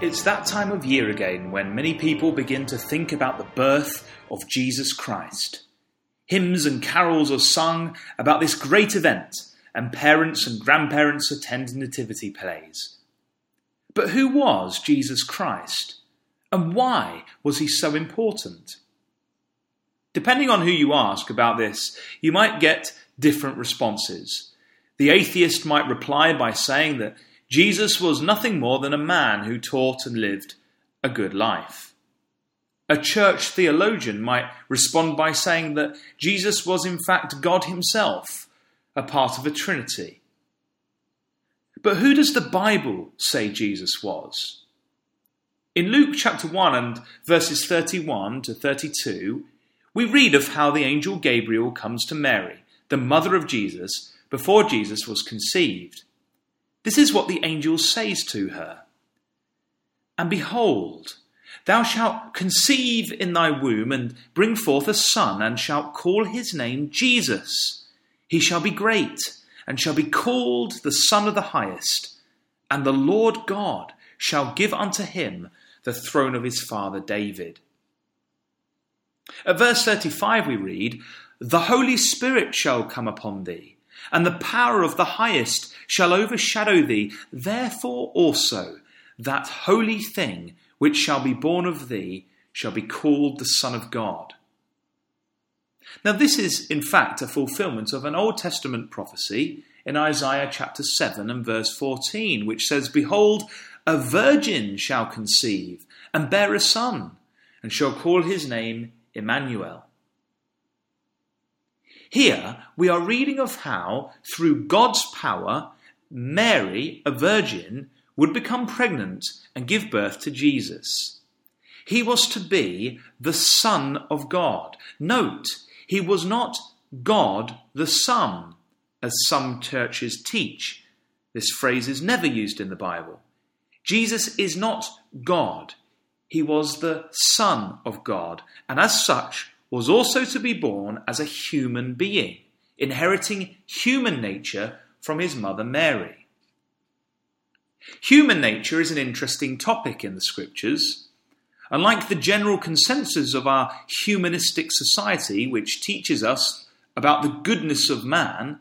It's that time of year again when many people begin to think about the birth of Jesus Christ. Hymns and carols are sung about this great event, and parents and grandparents attend nativity plays. But who was Jesus Christ? And why was he so important? Depending on who you ask about this, you might get different responses. The atheist might reply by saying that Jesus was nothing more than a man who taught and lived a good life. A church theologian might respond by saying that Jesus was in fact God himself, a part of a trinity. But who does the Bible say Jesus was? In Luke chapter 1 and verses 31 to 32, we read of how the angel Gabriel comes to Mary, the mother of Jesus, before Jesus was conceived. This is what the angel says to her And behold, thou shalt conceive in thy womb and bring forth a son, and shalt call his name Jesus. He shall be great, and shall be called the Son of the Highest. And the Lord God shall give unto him the throne of his father David. At verse 35 we read, The Holy Spirit shall come upon thee and the power of the highest shall overshadow thee. Therefore also that holy thing which shall be born of thee shall be called the Son of God. Now, this is in fact a fulfillment of an Old Testament prophecy in Isaiah chapter 7 and verse 14, which says, Behold, a virgin shall conceive and bear a son, and shall call his name Emmanuel. Here we are reading of how, through God's power, Mary, a virgin, would become pregnant and give birth to Jesus. He was to be the Son of God. Note, he was not God the Son, as some churches teach. This phrase is never used in the Bible. Jesus is not God. He was the Son of God, and as such was also to be born as a human being, inheriting human nature from his mother Mary. Human nature is an interesting topic in the scriptures. Unlike the general consensus of our humanistic society, which teaches us about the goodness of man,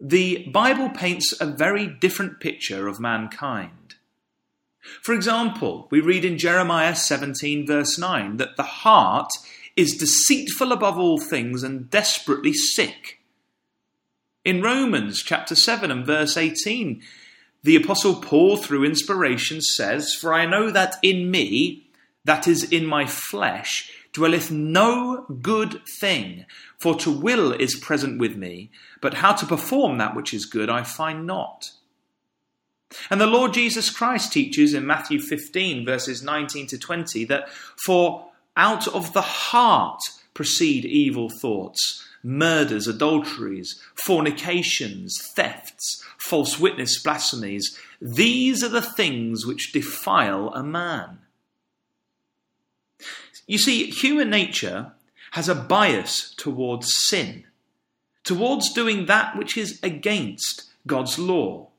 the Bible paints a very different picture of mankind. For example, we read in Jeremiah 17, verse 9, that the heart is deceitful above all things and desperately sick. In Romans chapter 7 and verse 18, the Apostle Paul, through inspiration, says, For I know that in me, that is in my flesh, dwelleth no good thing, for to will is present with me, but how to perform that which is good I find not. And the Lord Jesus Christ teaches in Matthew 15, verses 19 to 20, that for out of the heart proceed evil thoughts, murders, adulteries, fornications, thefts, false witness, blasphemies. These are the things which defile a man. You see, human nature has a bias towards sin, towards doing that which is against God's law.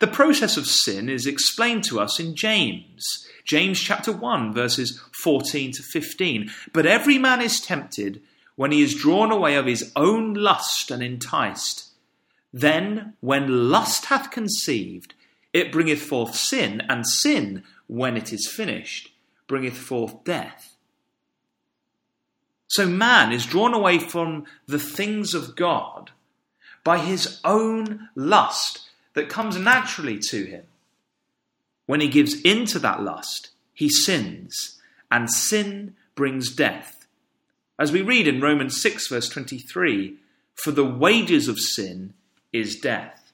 The process of sin is explained to us in James. James chapter 1, verses 14 to 15. But every man is tempted when he is drawn away of his own lust and enticed. Then, when lust hath conceived, it bringeth forth sin, and sin, when it is finished, bringeth forth death. So man is drawn away from the things of God by his own lust that comes naturally to him. When he gives in to that lust, he sins, and sin brings death. As we read in Romans 6, verse 23, for the wages of sin is death.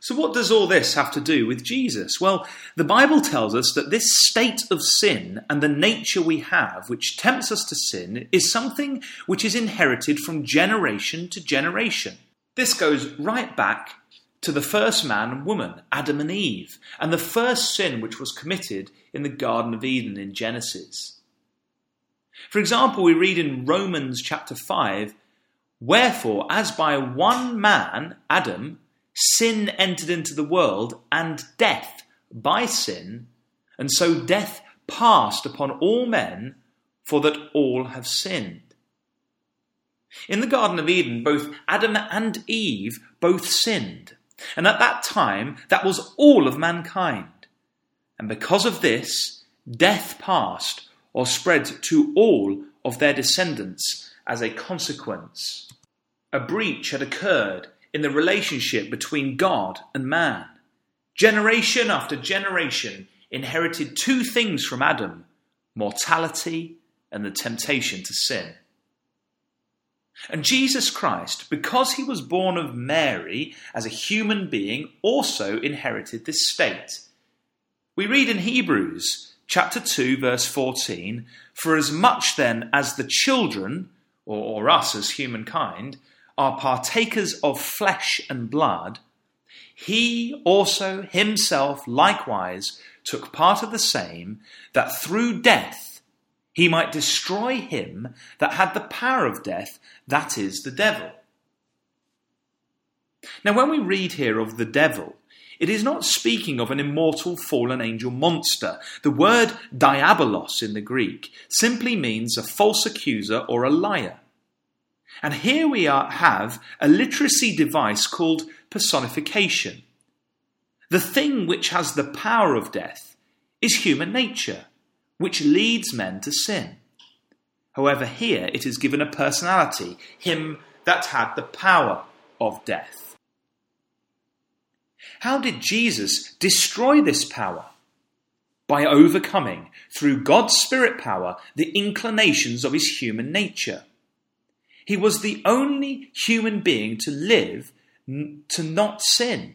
So, what does all this have to do with Jesus? Well, the Bible tells us that this state of sin and the nature we have, which tempts us to sin, is something which is inherited from generation to generation. This goes right back to the first man and woman, Adam and Eve, and the first sin which was committed in the Garden of Eden in Genesis. For example, we read in Romans chapter 5 Wherefore, as by one man, Adam, sin entered into the world and death by sin, and so death passed upon all men, for that all have sinned. In the Garden of Eden, both Adam and Eve both sinned. And at that time, that was all of mankind. And because of this, death passed or spread to all of their descendants as a consequence. A breach had occurred in the relationship between God and man. Generation after generation inherited two things from Adam mortality and the temptation to sin. And Jesus Christ, because he was born of Mary as a human being, also inherited this state. We read in Hebrews chapter 2, verse 14 For as much then as the children, or, or us as humankind, are partakers of flesh and blood, he also himself likewise took part of the same, that through death he might destroy him that had the power of death, that is, the devil. Now, when we read here of the devil, it is not speaking of an immortal fallen angel monster. The word diabolos in the Greek simply means a false accuser or a liar. And here we are, have a literacy device called personification. The thing which has the power of death is human nature which leads men to sin. However, here it is given a personality, him that had the power of death. How did Jesus destroy this power? By overcoming, through God's Spirit power, the inclinations of his human nature. He was the only human being to live to not sin.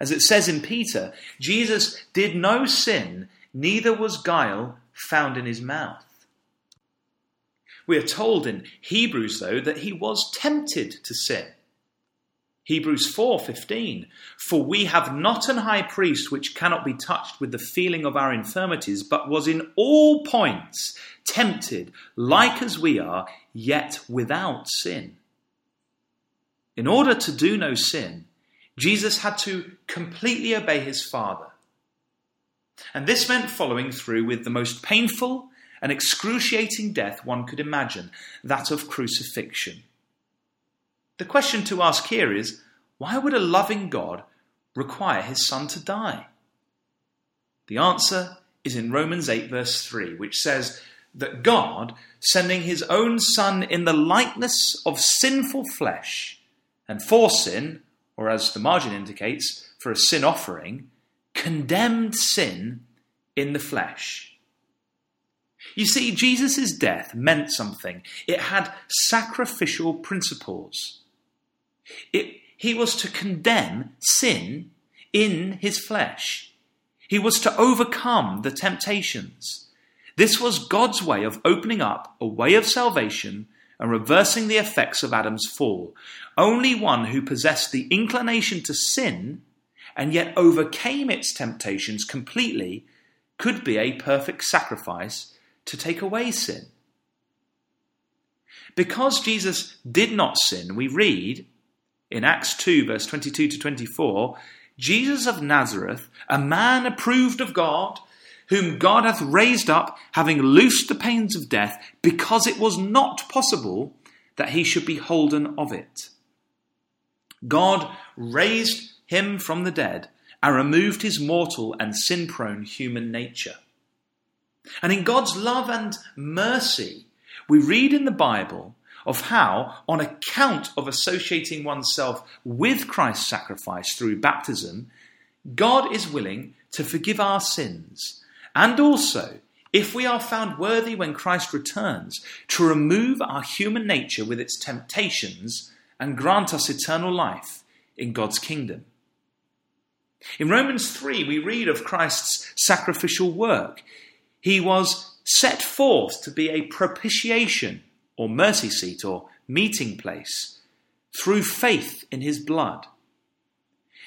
As it says in Peter, Jesus did no sin neither was guile found in his mouth. We are told in Hebrews, though, that he was tempted to sin. Hebrews 4:15 For we have not an high priest which cannot be touched with the feeling of our infirmities but was in all points tempted like as we are yet without sin. In order to do no sin Jesus had to completely obey his Father and this meant following through with the most painful and excruciating death one could imagine that of crucifixion. The question to ask here is why would a loving God require his Son to die? The answer is in Romans 8, verse 3, which says that God, sending his own Son in the likeness of sinful flesh, and for sin, or as the margin indicates, for a sin offering, condemned sin in the flesh. You see, Jesus' death meant something. It had sacrificial principles. It, he was to condemn sin in his flesh. He was to overcome the temptations. This was God's way of opening up a way of salvation and reversing the effects of Adam's fall. Only one who possessed the inclination to sin and yet overcame its temptations completely could be a perfect sacrifice to take away sin. Because Jesus did not sin, we read in Acts 2, verse 22 to 24 Jesus of Nazareth, a man approved of God, whom God hath raised up, having loosed the pains of death, because it was not possible that he should be holden of it. God raised him from the dead and removed his mortal and sin prone human nature. And in God's love and mercy, we read in the Bible of how, on account of associating oneself with Christ's sacrifice through baptism, God is willing to forgive our sins and also, if we are found worthy when Christ returns, to remove our human nature with its temptations and grant us eternal life in God's kingdom. In Romans 3, we read of Christ's sacrificial work. He was set forth to be a propitiation or mercy seat or meeting place through faith in his blood.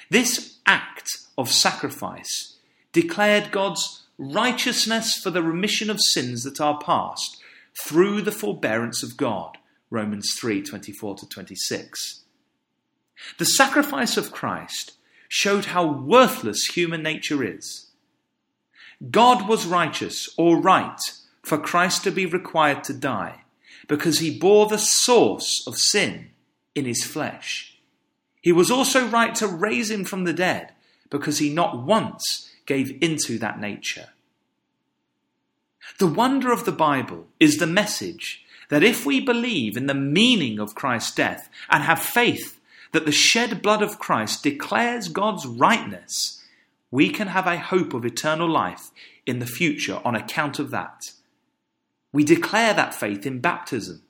This act of sacrifice declared God's righteousness for the remission of sins that are past through the forbearance of God. Romans 3 24 to 26. The sacrifice of Christ showed how worthless human nature is. God was righteous or right for Christ to be required to die because he bore the source of sin in his flesh. He was also right to raise him from the dead because he not once gave into that nature. The wonder of the Bible is the message that if we believe in the meaning of Christ's death and have faith that the shed blood of Christ declares God's rightness, we can have a hope of eternal life in the future on account of that. We declare that faith in baptism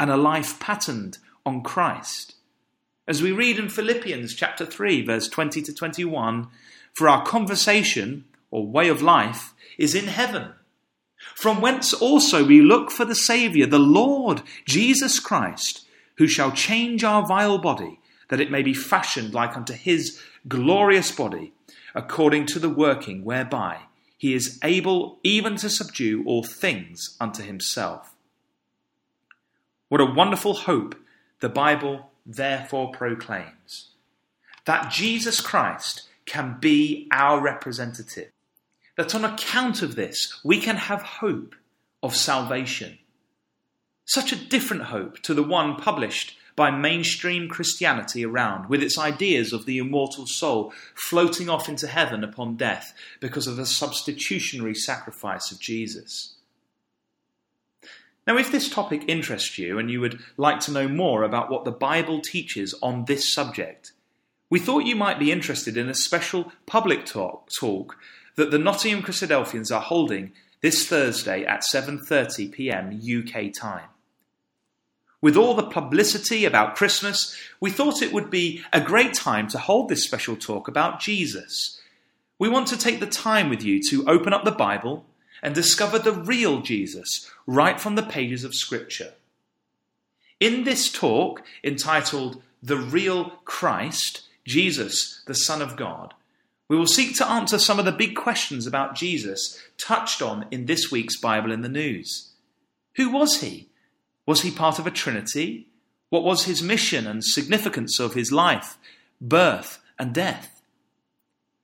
and a life patterned on Christ. As we read in Philippians chapter 3 verse 20 to 21, for our conversation or way of life is in heaven from whence also we look for the Saviour, the Lord Jesus Christ, who shall change our vile body, that it may be fashioned like unto his glorious body, according to the working whereby he is able even to subdue all things unto himself. What a wonderful hope the Bible therefore proclaims that Jesus Christ can be our representative that on account of this, we can have hope of salvation. Such a different hope to the one published by mainstream Christianity around, with its ideas of the immortal soul floating off into heaven upon death because of the substitutionary sacrifice of Jesus. Now, if this topic interests you and you would like to know more about what the Bible teaches on this subject, we thought you might be interested in a special public talk, talk that the Nottingham Christadelphians are holding this Thursday at 7:30 p.m. UK time. With all the publicity about Christmas, we thought it would be a great time to hold this special talk about Jesus. We want to take the time with you to open up the Bible and discover the real Jesus right from the pages of Scripture. In this talk, entitled The Real Christ, Jesus, the Son of God, we will seek to answer some of the big questions about Jesus touched on in this week's Bible in the News. Who was he? Was he part of a trinity? What was his mission and significance of his life, birth, and death?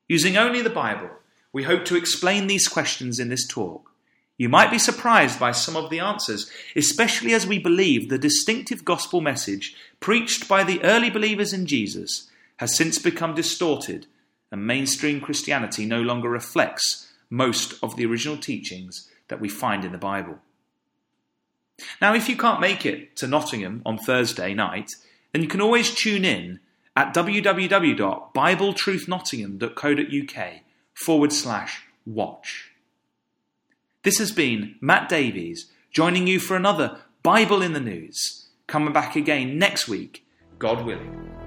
Using only the Bible, we hope to explain these questions in this talk. You might be surprised by some of the answers, especially as we believe the distinctive gospel message preached by the early believers in Jesus has since become distorted and mainstream Christianity no longer reflects most of the original teachings that we find in the Bible. Now, if you can't make it to Nottingham on Thursday night, then you can always tune in at www.bibletruthnottingham.co.uk forward slash watch. This has been Matt Davies joining you for another Bible in the News, coming back again next week, God willing.